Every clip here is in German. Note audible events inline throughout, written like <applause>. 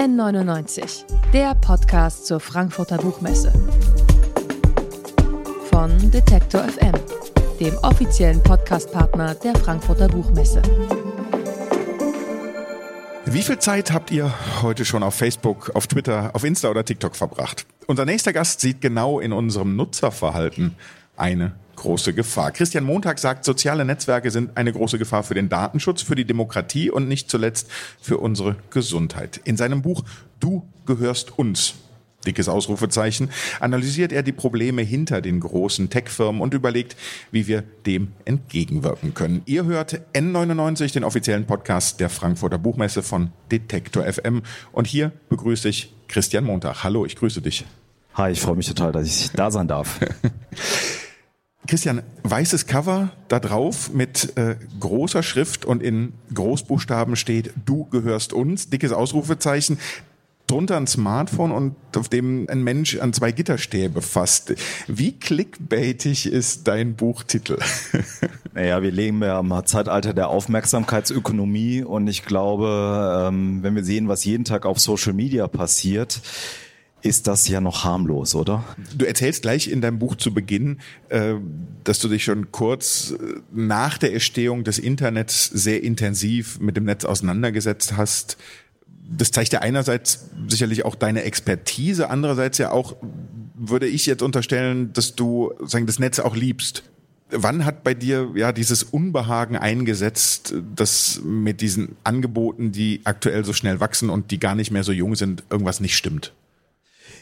N99, der Podcast zur Frankfurter Buchmesse. Von Detektor FM, dem offiziellen Podcastpartner der Frankfurter Buchmesse. Wie viel Zeit habt ihr heute schon auf Facebook, auf Twitter, auf Insta oder TikTok verbracht? Unser nächster Gast sieht genau in unserem Nutzerverhalten eine große Gefahr. Christian Montag sagt, soziale Netzwerke sind eine große Gefahr für den Datenschutz, für die Demokratie und nicht zuletzt für unsere Gesundheit. In seinem Buch Du gehörst uns dickes Ausrufezeichen, analysiert er die Probleme hinter den großen Tech-Firmen und überlegt, wie wir dem entgegenwirken können. Ihr hört N99, den offiziellen Podcast der Frankfurter Buchmesse von Detektor FM. Und hier begrüße ich Christian Montag. Hallo, ich grüße dich. Hi, ich freue mich total, dass ich da sein darf. <laughs> Christian, weißes Cover da drauf mit äh, großer Schrift und in Großbuchstaben steht, du gehörst uns, dickes Ausrufezeichen. Drunter ein Smartphone und auf dem ein Mensch an zwei Gitterstäbe fasst. Wie clickbaitig ist dein Buchtitel? <laughs> Naja, wir leben ja im Zeitalter der Aufmerksamkeitsökonomie und ich glaube, ähm, wenn wir sehen, was jeden Tag auf Social Media passiert, ist das ja noch harmlos, oder? Du erzählst gleich in deinem Buch zu Beginn, äh, dass du dich schon kurz äh, nach der Erstehung des Internets sehr intensiv mit dem Netz auseinandergesetzt hast. Das zeigt ja einerseits sicherlich auch deine Expertise, andererseits ja auch, würde ich jetzt unterstellen, dass du sagen, das Netz auch liebst. Wann hat bei dir ja dieses Unbehagen eingesetzt, dass mit diesen Angeboten, die aktuell so schnell wachsen und die gar nicht mehr so jung sind, irgendwas nicht stimmt?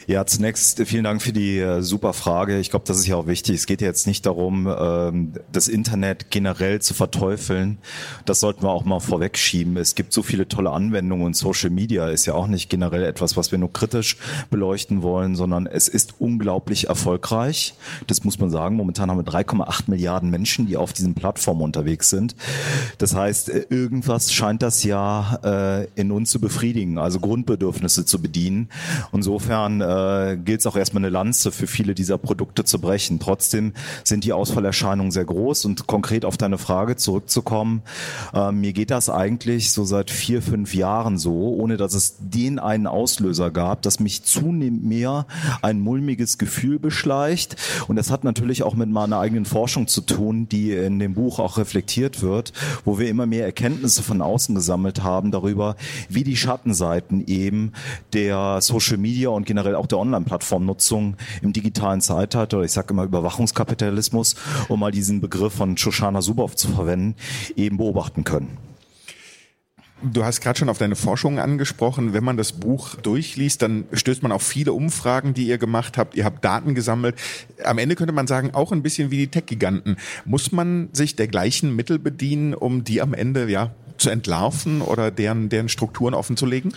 Ja, zunächst vielen Dank für die äh, super Frage. Ich glaube, das ist ja auch wichtig. Es geht jetzt nicht darum, ähm, das Internet generell zu verteufeln. Das sollten wir auch mal vorwegschieben. Es gibt so viele tolle Anwendungen und Social Media ist ja auch nicht generell etwas, was wir nur kritisch beleuchten wollen, sondern es ist unglaublich erfolgreich. Das muss man sagen. Momentan haben wir 3,8 Milliarden Menschen, die auf diesen Plattformen unterwegs sind. Das heißt, äh, irgendwas scheint das ja äh, in uns zu befriedigen, also Grundbedürfnisse zu bedienen. Insofern äh, gilt es auch erstmal eine Lanze für viele dieser Produkte zu brechen. Trotzdem sind die Ausfallerscheinungen sehr groß und konkret auf deine Frage zurückzukommen, äh, mir geht das eigentlich so seit vier, fünf Jahren so, ohne dass es den einen Auslöser gab, dass mich zunehmend mehr ein mulmiges Gefühl beschleicht. Und das hat natürlich auch mit meiner eigenen Forschung zu tun, die in dem Buch auch reflektiert wird, wo wir immer mehr Erkenntnisse von außen gesammelt haben darüber, wie die Schattenseiten eben der Social Media und generell auch der Online-Plattformnutzung im digitalen Zeitalter, ich sage immer Überwachungskapitalismus, um mal diesen Begriff von Shoshana Zuboff zu verwenden, eben beobachten können. Du hast gerade schon auf deine Forschung angesprochen. Wenn man das Buch durchliest, dann stößt man auf viele Umfragen, die ihr gemacht habt. Ihr habt Daten gesammelt. Am Ende könnte man sagen, auch ein bisschen wie die Tech-Giganten. Muss man sich der gleichen Mittel bedienen, um die am Ende ja zu entlarven oder deren, deren Strukturen offenzulegen?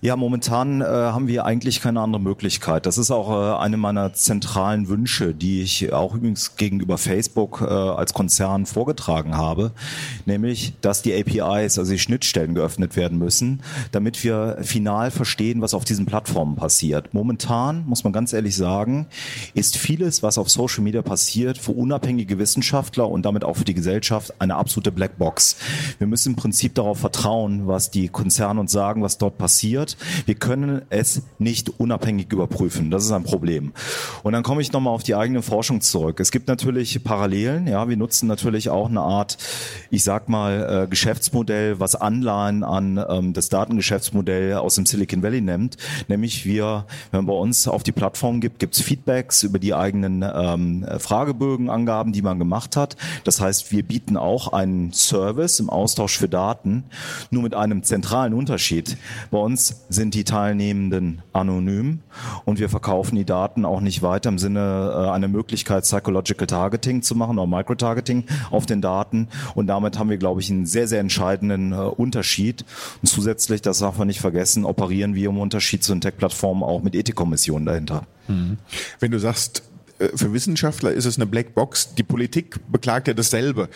Ja, momentan äh, haben wir eigentlich keine andere Möglichkeit. Das ist auch äh, eine meiner zentralen Wünsche, die ich auch übrigens gegenüber Facebook äh, als Konzern vorgetragen habe, nämlich, dass die APIs, also die Schnittstellen geöffnet werden müssen, damit wir final verstehen, was auf diesen Plattformen passiert. Momentan, muss man ganz ehrlich sagen, ist vieles, was auf Social Media passiert, für unabhängige Wissenschaftler und damit auch für die Gesellschaft eine absolute Blackbox. Wir müssen im Prinzip darauf vertrauen, was die Konzerne uns sagen, was dort passiert wird. Wir können es nicht unabhängig überprüfen. Das ist ein Problem. Und dann komme ich nochmal auf die eigene Forschung zurück. Es gibt natürlich Parallelen. Ja, wir nutzen natürlich auch eine Art, ich sag mal, äh, Geschäftsmodell, was Anleihen an ähm, das Datengeschäftsmodell aus dem Silicon Valley nimmt. Nämlich wir, wenn man bei uns auf die Plattform gibt, gibt es Feedbacks über die eigenen ähm, Fragebögen, Angaben, die man gemacht hat. Das heißt, wir bieten auch einen Service im Austausch für Daten, nur mit einem zentralen Unterschied. Bei uns sind die Teilnehmenden anonym und wir verkaufen die Daten auch nicht weiter im Sinne äh, einer Möglichkeit, Psychological Targeting zu machen oder Microtargeting auf den Daten. Und damit haben wir, glaube ich, einen sehr, sehr entscheidenden äh, Unterschied. Und zusätzlich, das darf man nicht vergessen, operieren wir im Unterschied zu den Tech-Plattformen auch mit Ethikkommissionen dahinter. Mhm. Wenn du sagst, äh, für Wissenschaftler ist es eine Blackbox. Die Politik beklagt ja dasselbe.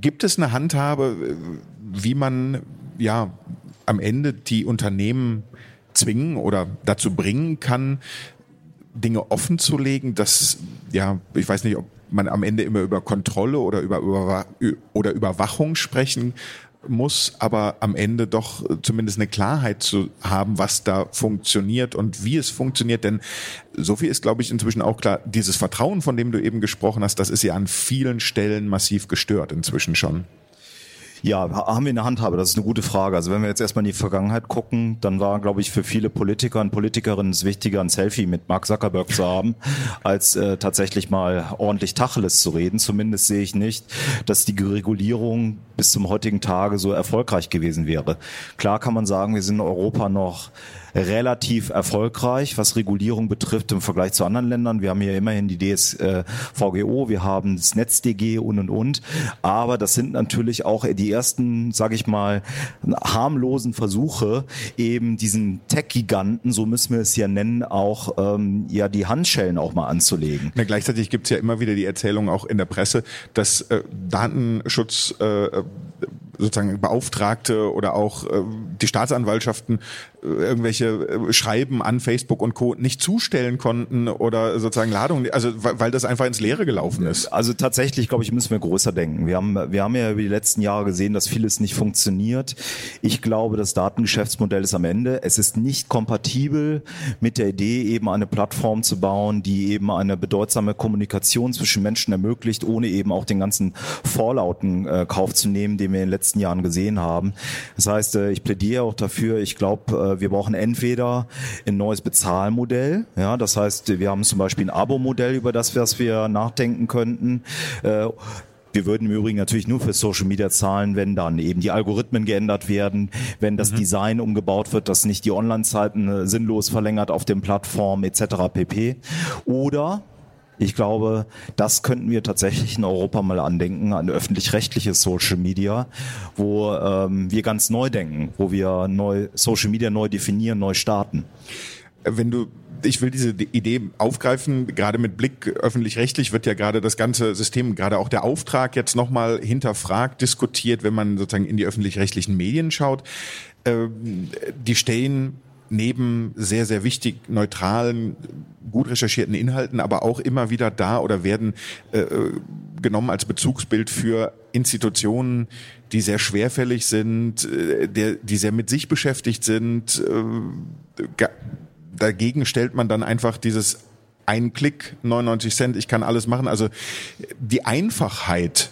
Gibt es eine Handhabe, wie man ja am Ende die Unternehmen zwingen oder dazu bringen kann, Dinge offen zu legen, dass, ja, ich weiß nicht, ob man am Ende immer über Kontrolle oder über, über oder Überwachung sprechen muss, aber am Ende doch zumindest eine Klarheit zu haben, was da funktioniert und wie es funktioniert. Denn so viel ist, glaube ich, inzwischen auch klar, dieses Vertrauen, von dem du eben gesprochen hast, das ist ja an vielen Stellen massiv gestört inzwischen schon. Ja, haben wir eine Handhabe? Das ist eine gute Frage. Also wenn wir jetzt erstmal in die Vergangenheit gucken, dann war, glaube ich, für viele Politiker und Politikerinnen es wichtiger, ein Selfie mit Mark Zuckerberg zu haben, <laughs> als äh, tatsächlich mal ordentlich Tacheles zu reden. Zumindest sehe ich nicht, dass die Regulierung bis zum heutigen Tage so erfolgreich gewesen wäre. Klar kann man sagen, wir sind in Europa noch relativ erfolgreich, was Regulierung betrifft im Vergleich zu anderen Ländern. Wir haben hier immerhin die DSVGO, wir haben das NetzDG und und und. Aber das sind natürlich auch die ersten, sage ich mal, harmlosen Versuche, eben diesen Tech-Giganten, so müssen wir es ja nennen, auch ähm, ja die Handschellen auch mal anzulegen. Na, gleichzeitig gibt es ja immer wieder die Erzählung auch in der Presse, dass äh, Datenschutz äh, sozusagen Beauftragte oder auch äh, die Staatsanwaltschaften äh, irgendwelche äh, Schreiben an Facebook und Co. nicht zustellen konnten oder sozusagen Ladungen, also weil das einfach ins Leere gelaufen ist. Also tatsächlich, glaube ich, müssen wir größer denken. Wir haben, wir haben ja über die letzten Jahre gesehen, dass vieles nicht funktioniert. Ich glaube, das Datengeschäftsmodell ist am Ende. Es ist nicht kompatibel mit der Idee, eben eine Plattform zu bauen, die eben eine bedeutsame Kommunikation zwischen Menschen ermöglicht, ohne eben auch den ganzen Vorlauten äh, Kauf zu nehmen, den wir in den letzten letzten Jahren gesehen haben. Das heißt, äh, ich plädiere auch dafür, ich glaube, äh, wir brauchen entweder ein neues Bezahlmodell, ja, das heißt, wir haben zum Beispiel ein Abo-Modell, über das wir nachdenken könnten. Äh, wir würden im Übrigen natürlich nur für Social Media zahlen, wenn dann eben die Algorithmen geändert werden, wenn das mhm. Design umgebaut wird, dass nicht die Online-Zeiten sinnlos verlängert auf den Plattformen etc. pp. Oder ich glaube, das könnten wir tatsächlich in Europa mal andenken, an öffentlich-rechtliches Social Media, wo ähm, wir ganz neu denken, wo wir neu Social Media neu definieren, neu starten. Wenn du ich will diese Idee aufgreifen, gerade mit Blick öffentlich-rechtlich wird ja gerade das ganze System, gerade auch der Auftrag jetzt nochmal hinterfragt, diskutiert, wenn man sozusagen in die öffentlich-rechtlichen Medien schaut. Ähm, die stehen neben sehr, sehr wichtig neutralen, gut recherchierten Inhalten, aber auch immer wieder da oder werden äh, genommen als Bezugsbild für Institutionen, die sehr schwerfällig sind, äh, der, die sehr mit sich beschäftigt sind. Äh, dagegen stellt man dann einfach dieses ein Klick, 99 Cent, ich kann alles machen. Also die Einfachheit,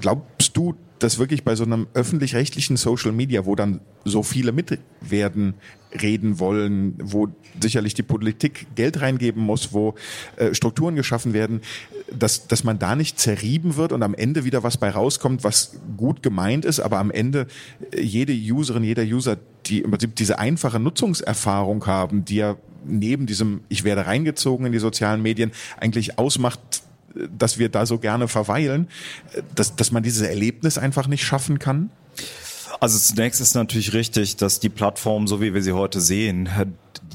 glaubst du, dass wirklich bei so einem öffentlich-rechtlichen Social Media, wo dann so viele mitwerden, reden wollen, wo sicherlich die Politik Geld reingeben muss, wo äh, Strukturen geschaffen werden, dass, dass man da nicht zerrieben wird und am Ende wieder was bei rauskommt, was gut gemeint ist, aber am Ende äh, jede Userin, jeder User, die im Prinzip diese einfache Nutzungserfahrung haben, die ja neben diesem Ich werde reingezogen in die sozialen Medien eigentlich ausmacht, dass wir da so gerne verweilen, dass, dass man dieses Erlebnis einfach nicht schaffen kann? Also zunächst ist natürlich richtig, dass die Plattform, so wie wir sie heute sehen,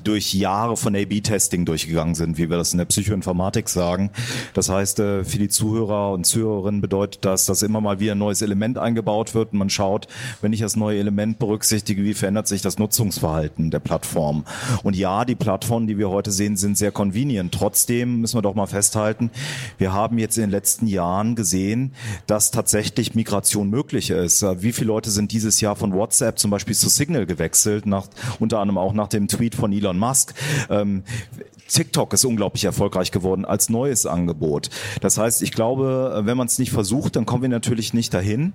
durch Jahre von A-B-Testing durchgegangen sind, wie wir das in der Psychoinformatik sagen. Das heißt, äh, für die Zuhörer und Zuhörerinnen bedeutet das, dass immer mal wieder ein neues Element eingebaut wird und man schaut, wenn ich das neue Element berücksichtige, wie verändert sich das Nutzungsverhalten der Plattform. Und ja, die Plattformen, die wir heute sehen, sind sehr convenient. Trotzdem müssen wir doch mal festhalten, wir haben jetzt in den letzten Jahren gesehen, dass tatsächlich Migration möglich ist. Wie viele Leute sind dieses Jahr von WhatsApp zum Beispiel zu Signal gewechselt, nach, unter anderem auch nach dem Tweet von Elon Musk. Ähm, TikTok ist unglaublich erfolgreich geworden als neues Angebot. Das heißt, ich glaube, wenn man es nicht versucht, dann kommen wir natürlich nicht dahin.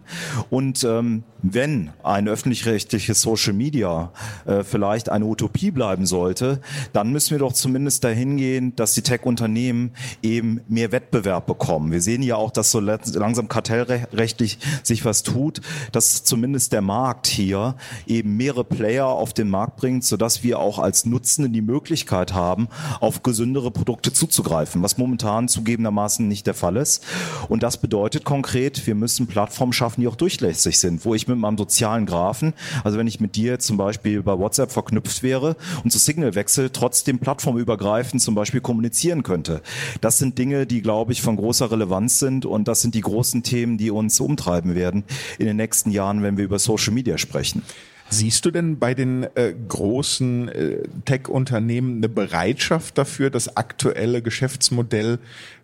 Und ähm, wenn ein öffentlich-rechtliches Social Media äh, vielleicht eine Utopie bleiben sollte, dann müssen wir doch zumindest dahin gehen, dass die Tech-Unternehmen eben mehr Wettbewerb bekommen. Wir sehen ja auch, dass so langsam kartellrechtlich sich was tut, dass zumindest der Markt hier eben mehrere Player auf den Markt bringt, sodass wir auch als Nutzende die Möglichkeit haben, auf gesündere Produkte zuzugreifen, was momentan zugegebenermaßen nicht der Fall ist. Und das bedeutet konkret, wir müssen Plattformen schaffen, die auch durchlässig sind, wo ich mit meinem sozialen Graphen, also wenn ich mit dir zum Beispiel bei WhatsApp verknüpft wäre und zu Signal wechsel, trotzdem plattformübergreifend zum Beispiel kommunizieren könnte. Das sind Dinge, die, glaube ich, von großer Relevanz sind und das sind die großen Themen, die uns umtreiben werden in den nächsten Jahren, wenn wir über Social Media sprechen. Siehst du denn bei den äh, großen äh, Tech-Unternehmen eine Bereitschaft dafür, das aktuelle Geschäftsmodell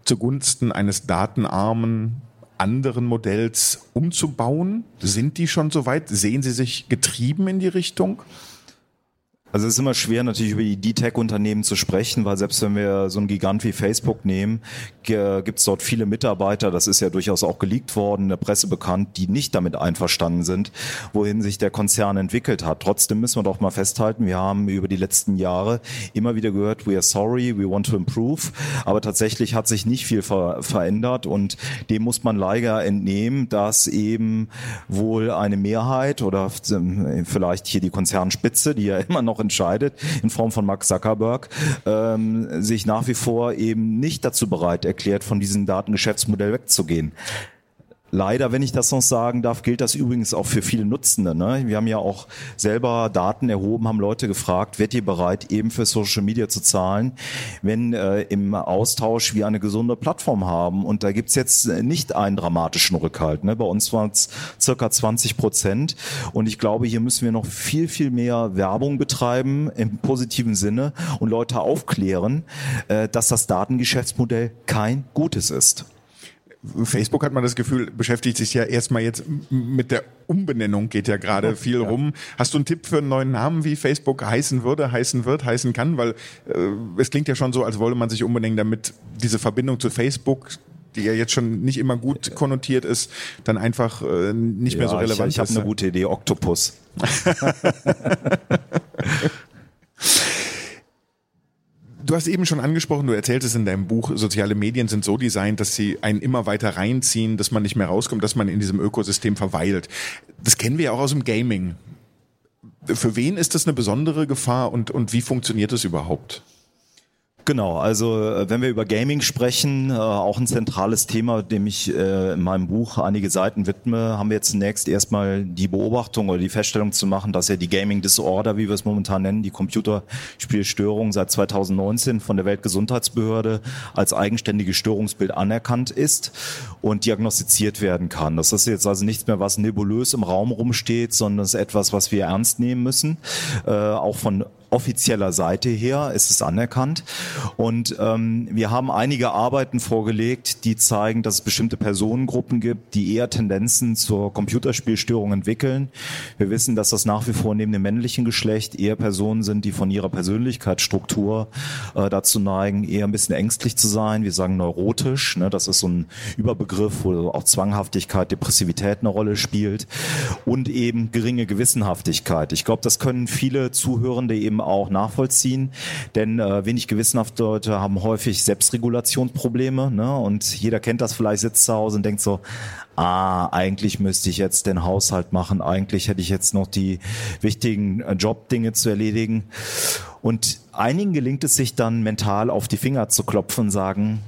zugunsten eines datenarmen anderen Modells umzubauen? Sind die schon so weit? Sehen Sie sich getrieben in die Richtung? Also es ist immer schwer natürlich über die D-Tech-Unternehmen zu sprechen, weil selbst wenn wir so einen Gigant wie Facebook nehmen, gibt es dort viele Mitarbeiter, das ist ja durchaus auch geleakt worden, in der Presse bekannt, die nicht damit einverstanden sind, wohin sich der Konzern entwickelt hat. Trotzdem müssen wir doch mal festhalten, wir haben über die letzten Jahre immer wieder gehört, we are sorry, we want to improve, aber tatsächlich hat sich nicht viel ver verändert und dem muss man leider entnehmen, dass eben wohl eine Mehrheit oder vielleicht hier die Konzernspitze, die ja <laughs> immer noch entscheidet, in Form von Mark Zuckerberg, ähm, sich nach wie vor eben nicht dazu bereit erklärt, von diesem Datengeschäftsmodell wegzugehen. Leider, wenn ich das noch sagen darf, gilt das übrigens auch für viele Nutzende. Ne? Wir haben ja auch selber Daten erhoben, haben Leute gefragt, werdet ihr bereit, eben für Social Media zu zahlen, wenn äh, im Austausch wir eine gesunde Plattform haben. Und da gibt's jetzt nicht einen dramatischen Rückhalt. Ne? Bei uns waren es circa 20 Prozent. Und ich glaube, hier müssen wir noch viel, viel mehr Werbung betreiben im positiven Sinne und Leute aufklären, äh, dass das Datengeschäftsmodell kein gutes ist. Facebook hat man das Gefühl, beschäftigt sich ja erstmal jetzt mit der Umbenennung, geht ja gerade viel ja. rum. Hast du einen Tipp für einen neuen Namen, wie Facebook heißen würde, heißen wird, heißen kann? Weil äh, es klingt ja schon so, als wolle man sich umbenennen, damit diese Verbindung zu Facebook die ja jetzt schon nicht immer gut konnotiert ist, dann einfach äh, nicht ja, mehr so relevant ich, ich ist. Ich habe eine gute Idee, Octopus. <laughs> <laughs> Du hast eben schon angesprochen, du erzählst es in deinem Buch, soziale Medien sind so designt, dass sie einen immer weiter reinziehen, dass man nicht mehr rauskommt, dass man in diesem Ökosystem verweilt. Das kennen wir ja auch aus dem Gaming. Für wen ist das eine besondere Gefahr und, und wie funktioniert das überhaupt? Genau, also äh, wenn wir über Gaming sprechen, äh, auch ein zentrales Thema, dem ich äh, in meinem Buch einige Seiten widme, haben wir zunächst erstmal die Beobachtung oder die Feststellung zu machen, dass ja die Gaming Disorder, wie wir es momentan nennen, die Computerspielstörung seit 2019 von der Weltgesundheitsbehörde als eigenständiges Störungsbild anerkannt ist und diagnostiziert werden kann. Das ist jetzt also nichts mehr, was nebulös im Raum rumsteht, sondern es ist etwas, was wir ernst nehmen müssen, auch von offizieller Seite her ist es anerkannt. Und ähm, wir haben einige Arbeiten vorgelegt, die zeigen, dass es bestimmte Personengruppen gibt, die eher Tendenzen zur Computerspielstörung entwickeln. Wir wissen, dass das nach wie vor neben dem männlichen Geschlecht eher Personen sind, die von ihrer Persönlichkeitsstruktur äh, dazu neigen, eher ein bisschen ängstlich zu sein. Wir sagen neurotisch. Ne? Das ist so ein Überbegriff, wo auch Zwanghaftigkeit, Depressivität eine Rolle spielt. Und eben geringe Gewissenhaftigkeit. Ich glaube, das können viele Zuhörende eben auch nachvollziehen, denn äh, wenig gewissenhafte Leute haben häufig Selbstregulationsprobleme ne? und jeder kennt das vielleicht, sitzt zu Hause und denkt so, ah, eigentlich müsste ich jetzt den Haushalt machen, eigentlich hätte ich jetzt noch die wichtigen äh, Jobdinge zu erledigen. Und einigen gelingt es sich dann mental auf die Finger zu klopfen und sagen,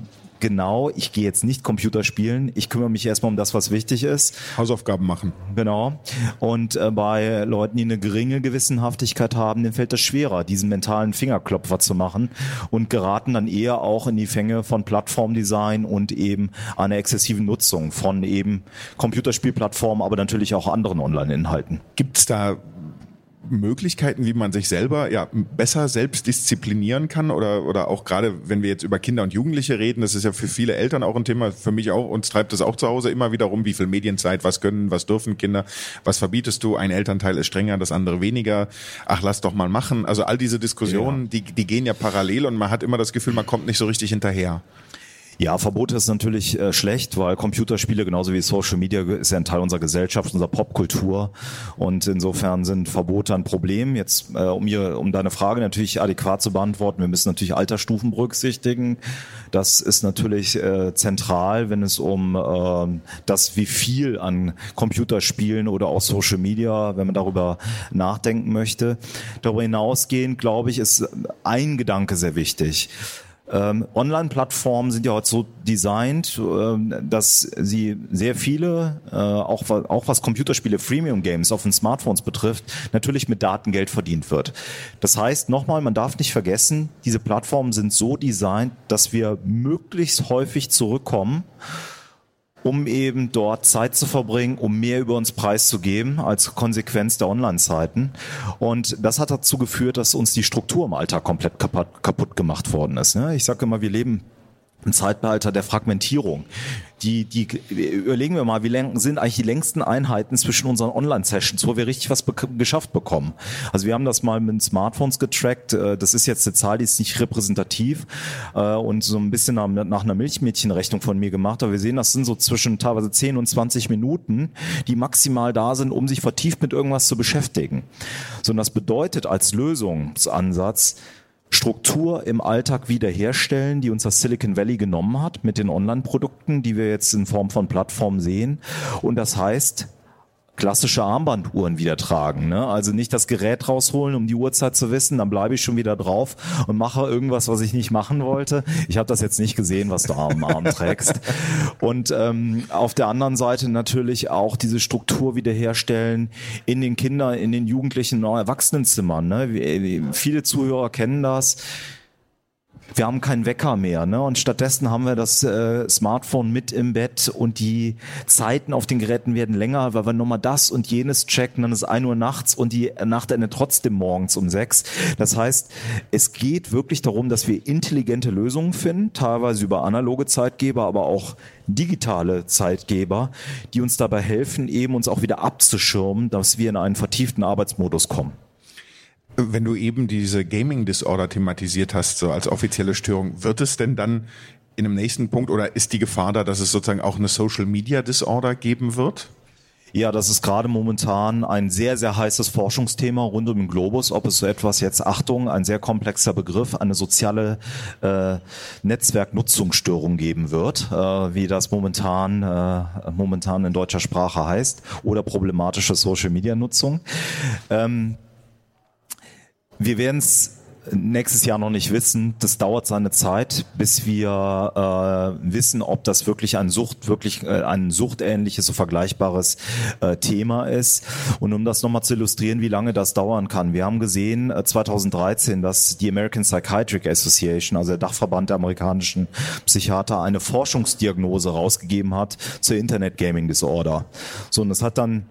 genau, ich gehe jetzt nicht Computer spielen, ich kümmere mich erstmal um das, was wichtig ist. Hausaufgaben machen. Genau. Und äh, bei Leuten, die eine geringe Gewissenhaftigkeit haben, denen fällt das schwerer, diesen mentalen Fingerklopfer zu machen und geraten dann eher auch in die Fänge von Plattformdesign und eben einer exzessiven Nutzung von eben Computerspielplattformen, aber natürlich auch anderen Online-Inhalten. Gibt es da Möglichkeiten, wie man sich selber ja besser selbst disziplinieren kann oder oder auch gerade wenn wir jetzt über Kinder und Jugendliche reden, das ist ja für viele Eltern auch ein Thema, für mich auch uns treibt das auch zu Hause immer wieder rum, wie viel Medienzeit, was können, was dürfen Kinder, was verbietest du? Ein Elternteil ist strenger, das andere weniger. Ach, lass doch mal machen. Also all diese Diskussionen, ja. die die gehen ja parallel und man hat immer das Gefühl, man kommt nicht so richtig hinterher. Ja, Verbote ist natürlich äh, schlecht, weil Computerspiele genauso wie Social Media ist ja ein Teil unserer Gesellschaft, unserer Popkultur und insofern sind Verbote ein Problem. Jetzt äh, um hier, um deine Frage natürlich adäquat zu beantworten, wir müssen natürlich Altersstufen berücksichtigen. Das ist natürlich äh, zentral, wenn es um äh, das, wie viel an Computerspielen oder auch Social Media, wenn man darüber nachdenken möchte. Darüber hinausgehend, glaube ich, ist ein Gedanke sehr wichtig. Ähm, Online-Plattformen sind ja heute so designt, äh, dass sie sehr viele, äh, auch, auch was Computerspiele, Freemium-Games auf den Smartphones betrifft, natürlich mit Datengeld verdient wird. Das heißt, nochmal, man darf nicht vergessen, diese Plattformen sind so designt, dass wir möglichst häufig zurückkommen um eben dort Zeit zu verbringen, um mehr über uns preiszugeben als Konsequenz der Online-Zeiten. Und das hat dazu geführt, dass uns die Struktur im Alltag komplett kaputt, kaputt gemacht worden ist. Ne? Ich sage immer, wir leben ein Zeitbehalter der Fragmentierung. Die, die, überlegen wir mal, wie lang sind eigentlich die längsten Einheiten zwischen unseren Online-Sessions, wo wir richtig was be geschafft bekommen. Also wir haben das mal mit Smartphones getrackt. Äh, das ist jetzt eine Zahl, die ist nicht repräsentativ äh, und so ein bisschen nach, nach einer Milchmädchenrechnung von mir gemacht. Aber wir sehen, das sind so zwischen teilweise 10 und 20 Minuten, die maximal da sind, um sich vertieft mit irgendwas zu beschäftigen. So, und das bedeutet als Lösungsansatz, Struktur im Alltag wiederherstellen, die uns das Silicon Valley genommen hat mit den Online-Produkten, die wir jetzt in Form von Plattformen sehen. Und das heißt, klassische Armbanduhren wieder tragen. Ne? Also nicht das Gerät rausholen, um die Uhrzeit zu wissen, dann bleibe ich schon wieder drauf und mache irgendwas, was ich nicht machen wollte. Ich habe das jetzt nicht gesehen, was du am Arm trägst. Und ähm, auf der anderen Seite natürlich auch diese Struktur wiederherstellen in den Kindern, in den Jugendlichen, Erwachsenenzimmern. Ne? Viele Zuhörer kennen das wir haben keinen Wecker mehr. Ne? Und stattdessen haben wir das äh, Smartphone mit im Bett und die Zeiten auf den Geräten werden länger, weil wir nochmal das und jenes checken. Dann ist ein Uhr nachts und die Nacht endet trotzdem morgens um sechs. Das heißt, es geht wirklich darum, dass wir intelligente Lösungen finden, teilweise über analoge Zeitgeber, aber auch digitale Zeitgeber, die uns dabei helfen, eben uns auch wieder abzuschirmen, dass wir in einen vertieften Arbeitsmodus kommen. Wenn du eben diese Gaming Disorder thematisiert hast, so als offizielle Störung, wird es denn dann in einem nächsten Punkt oder ist die Gefahr da, dass es sozusagen auch eine Social Media Disorder geben wird? Ja, das ist gerade momentan ein sehr, sehr heißes Forschungsthema rund um den Globus, ob es so etwas jetzt, Achtung, ein sehr komplexer Begriff, eine soziale äh, Netzwerknutzungsstörung geben wird, äh, wie das momentan, äh, momentan in deutscher Sprache heißt, oder problematische Social-Media-Nutzung. Ähm, wir werden es nächstes Jahr noch nicht wissen. Das dauert seine Zeit, bis wir äh, wissen, ob das wirklich ein Sucht, wirklich äh, ein suchtähnliches, so vergleichbares äh, Thema ist. Und um das nochmal zu illustrieren, wie lange das dauern kann. Wir haben gesehen äh, 2013, dass die American Psychiatric Association, also der Dachverband der amerikanischen Psychiater, eine Forschungsdiagnose rausgegeben hat zur Internet Gaming Disorder. So, und das hat dann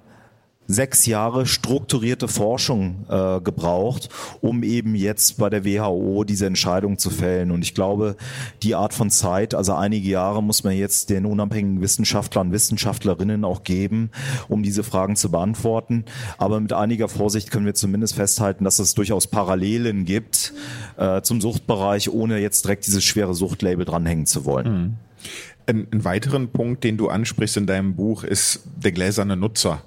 sechs Jahre strukturierte Forschung äh, gebraucht, um eben jetzt bei der WHO diese Entscheidung zu fällen. Und ich glaube, die Art von Zeit, also einige Jahre muss man jetzt den unabhängigen Wissenschaftlern, Wissenschaftlerinnen auch geben, um diese Fragen zu beantworten. Aber mit einiger Vorsicht können wir zumindest festhalten, dass es durchaus Parallelen gibt äh, zum Suchtbereich, ohne jetzt direkt dieses schwere Suchtlabel dranhängen zu wollen. Mhm. Ein, ein weiteren Punkt, den du ansprichst in deinem Buch, ist der gläserne Nutzer.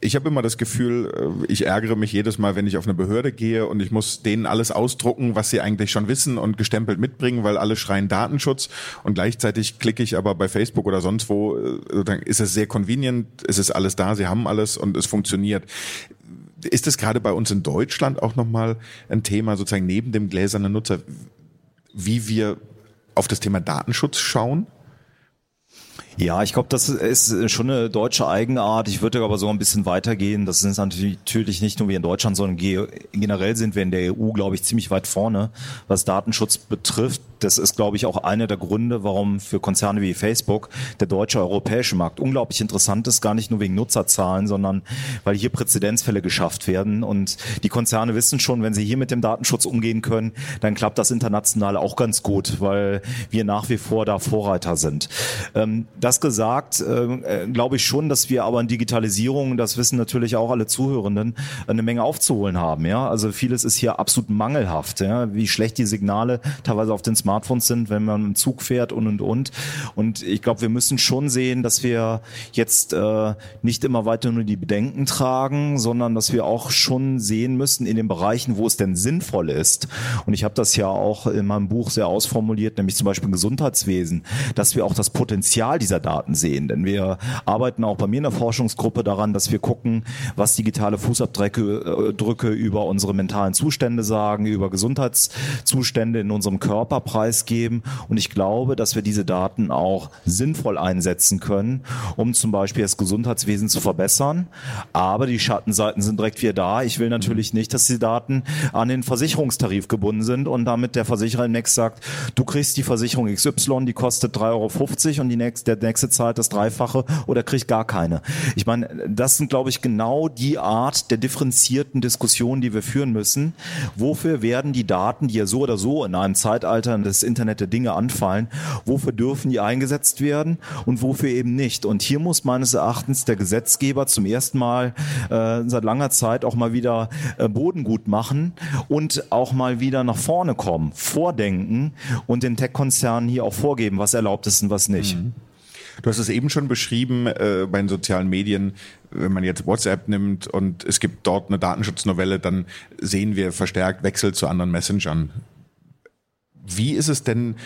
Ich habe immer das Gefühl, äh, ich ärgere mich jedes Mal, wenn ich auf eine Behörde gehe und ich muss denen alles ausdrucken, was sie eigentlich schon wissen und gestempelt mitbringen, weil alle schreien Datenschutz und gleichzeitig klicke ich aber bei Facebook oder sonst wo, äh, ist es sehr convenient, es ist alles da, sie haben alles und es funktioniert. Ist es gerade bei uns in Deutschland auch nochmal ein Thema, sozusagen neben dem gläsernen Nutzer, wie wir auf das Thema Datenschutz schauen? Ja, ich glaube, das ist schon eine deutsche Eigenart. Ich würde aber so ein bisschen weitergehen. Das ist natürlich nicht nur wie in Deutschland, sondern generell sind wir in der EU, glaube ich, ziemlich weit vorne, was Datenschutz betrifft. Das ist, glaube ich, auch einer der Gründe, warum für Konzerne wie Facebook der deutsche europäische Markt unglaublich interessant ist, gar nicht nur wegen Nutzerzahlen, sondern weil hier Präzedenzfälle geschafft werden. Und die Konzerne wissen schon, wenn sie hier mit dem Datenschutz umgehen können, dann klappt das international auch ganz gut, weil wir nach wie vor da Vorreiter sind. Ähm, das gesagt, äh, äh, glaube ich schon, dass wir aber in Digitalisierung, das wissen natürlich auch alle Zuhörenden, eine Menge aufzuholen haben. Ja, also vieles ist hier absolut mangelhaft. Ja, wie schlecht die Signale teilweise auf den Smartphones sind, wenn man im Zug fährt und und und. Und ich glaube, wir müssen schon sehen, dass wir jetzt äh, nicht immer weiter nur die Bedenken tragen, sondern dass wir auch schon sehen müssen in den Bereichen, wo es denn sinnvoll ist. Und ich habe das ja auch in meinem Buch sehr ausformuliert, nämlich zum Beispiel Gesundheitswesen, dass wir auch das Potenzial dieser Daten sehen. Denn wir arbeiten auch bei mir in der Forschungsgruppe daran, dass wir gucken, was digitale Fußabdrücke äh, über unsere mentalen Zustände sagen, über Gesundheitszustände in unserem Körper preisgeben. Und ich glaube, dass wir diese Daten auch sinnvoll einsetzen können, um zum Beispiel das Gesundheitswesen zu verbessern. Aber die Schattenseiten sind direkt wieder da. Ich will natürlich nicht, dass die Daten an den Versicherungstarif gebunden sind und damit der Versicherer im Next sagt, du kriegst die Versicherung XY, die kostet 3,50 Euro und die nächste, der nächste Zeit das Dreifache oder kriegt gar keine. Ich meine, das sind, glaube ich, genau die Art der differenzierten Diskussionen, die wir führen müssen. Wofür werden die Daten, die ja so oder so in einem Zeitalter des Internet der Dinge anfallen, wofür dürfen die eingesetzt werden und wofür eben nicht? Und hier muss meines Erachtens der Gesetzgeber zum ersten Mal äh, seit langer Zeit auch mal wieder äh, Boden gut machen und auch mal wieder nach vorne kommen, vordenken und den Tech-Konzernen hier auch vorgeben, was erlaubt ist und was nicht. Mhm. Du hast es eben schon beschrieben äh, bei den sozialen Medien, wenn man jetzt WhatsApp nimmt und es gibt dort eine Datenschutznovelle, dann sehen wir verstärkt Wechsel zu anderen Messengern. Wie ist es denn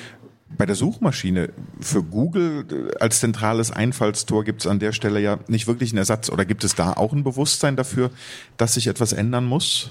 bei der Suchmaschine? Für Google als zentrales Einfallstor gibt es an der Stelle ja nicht wirklich einen Ersatz. Oder gibt es da auch ein Bewusstsein dafür, dass sich etwas ändern muss?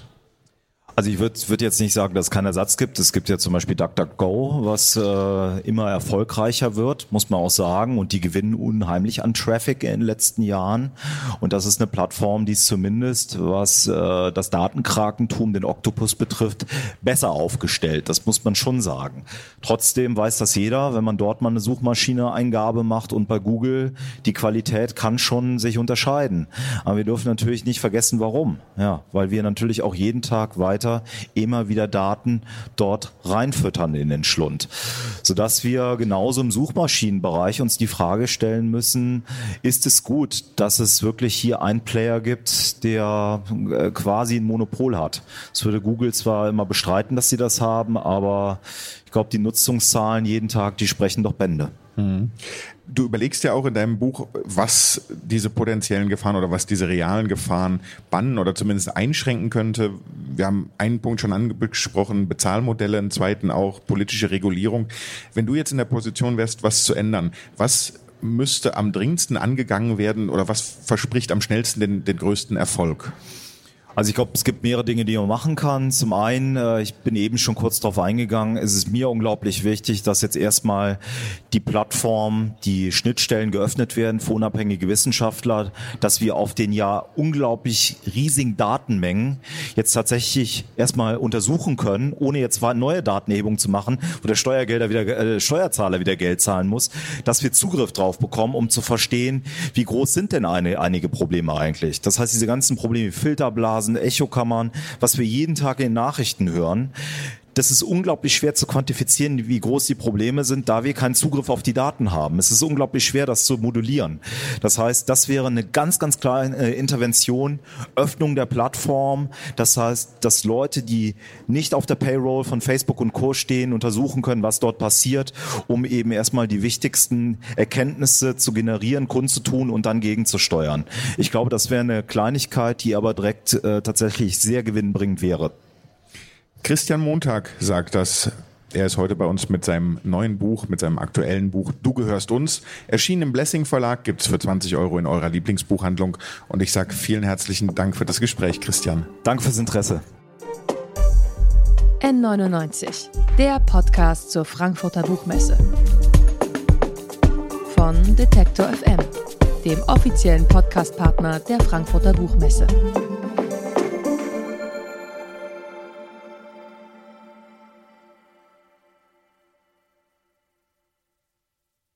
Also ich würde würd jetzt nicht sagen, dass es keinen Ersatz gibt. Es gibt ja zum Beispiel DuckDuckGo, was äh, immer erfolgreicher wird, muss man auch sagen. Und die gewinnen unheimlich an Traffic in den letzten Jahren. Und das ist eine Plattform, die es zumindest, was äh, das Datenkrakentum, den Oktopus betrifft, besser aufgestellt. Das muss man schon sagen. Trotzdem weiß das jeder, wenn man dort mal eine Suchmaschine-Eingabe macht und bei Google, die Qualität kann schon sich unterscheiden. Aber wir dürfen natürlich nicht vergessen, warum. Ja, weil wir natürlich auch jeden Tag weiter weiter immer wieder Daten dort reinfüttern in den Schlund. Sodass wir genauso im Suchmaschinenbereich uns die Frage stellen müssen, ist es gut, dass es wirklich hier einen Player gibt, der äh, quasi ein Monopol hat? Das würde Google zwar immer bestreiten, dass sie das haben, aber ich glaube, die Nutzungszahlen jeden Tag, die sprechen doch Bände. Du überlegst ja auch in deinem Buch, was diese potenziellen Gefahren oder was diese realen Gefahren bannen oder zumindest einschränken könnte. Wir haben einen Punkt schon angesprochen, Bezahlmodelle, einen zweiten auch politische Regulierung. Wenn du jetzt in der Position wärst, was zu ändern, was müsste am dringendsten angegangen werden oder was verspricht am schnellsten den, den größten Erfolg? Also ich glaube, es gibt mehrere Dinge, die man machen kann. Zum einen, äh, ich bin eben schon kurz darauf eingegangen, es ist mir unglaublich wichtig, dass jetzt erstmal die Plattform, die Schnittstellen geöffnet werden für unabhängige Wissenschaftler, dass wir auf den ja unglaublich riesigen Datenmengen jetzt tatsächlich erstmal untersuchen können, ohne jetzt neue Datenerhebungen zu machen, wo der Steuergelder wieder, äh, Steuerzahler wieder Geld zahlen muss, dass wir Zugriff drauf bekommen, um zu verstehen, wie groß sind denn eine, einige Probleme eigentlich. Das heißt, diese ganzen Probleme, Filterblasen, Blasen, Echokammern, was wir jeden Tag in Nachrichten hören. Das ist unglaublich schwer zu quantifizieren, wie groß die Probleme sind, da wir keinen Zugriff auf die Daten haben. Es ist unglaublich schwer, das zu modulieren. Das heißt, das wäre eine ganz, ganz klare äh, Intervention, Öffnung der Plattform. Das heißt, dass Leute, die nicht auf der Payroll von Facebook und Co. stehen, untersuchen können, was dort passiert, um eben erstmal die wichtigsten Erkenntnisse zu generieren, kundzutun und dann gegenzusteuern. Ich glaube, das wäre eine Kleinigkeit, die aber direkt äh, tatsächlich sehr gewinnbringend wäre. Christian Montag sagt das. Er ist heute bei uns mit seinem neuen Buch, mit seinem aktuellen Buch Du gehörst uns. Erschienen im Blessing Verlag, gibt's für 20 Euro in eurer Lieblingsbuchhandlung. Und ich sage vielen herzlichen Dank für das Gespräch, Christian. Danke fürs Interesse. N99, der Podcast zur Frankfurter Buchmesse. Von Detektor FM, dem offiziellen Podcastpartner der Frankfurter Buchmesse.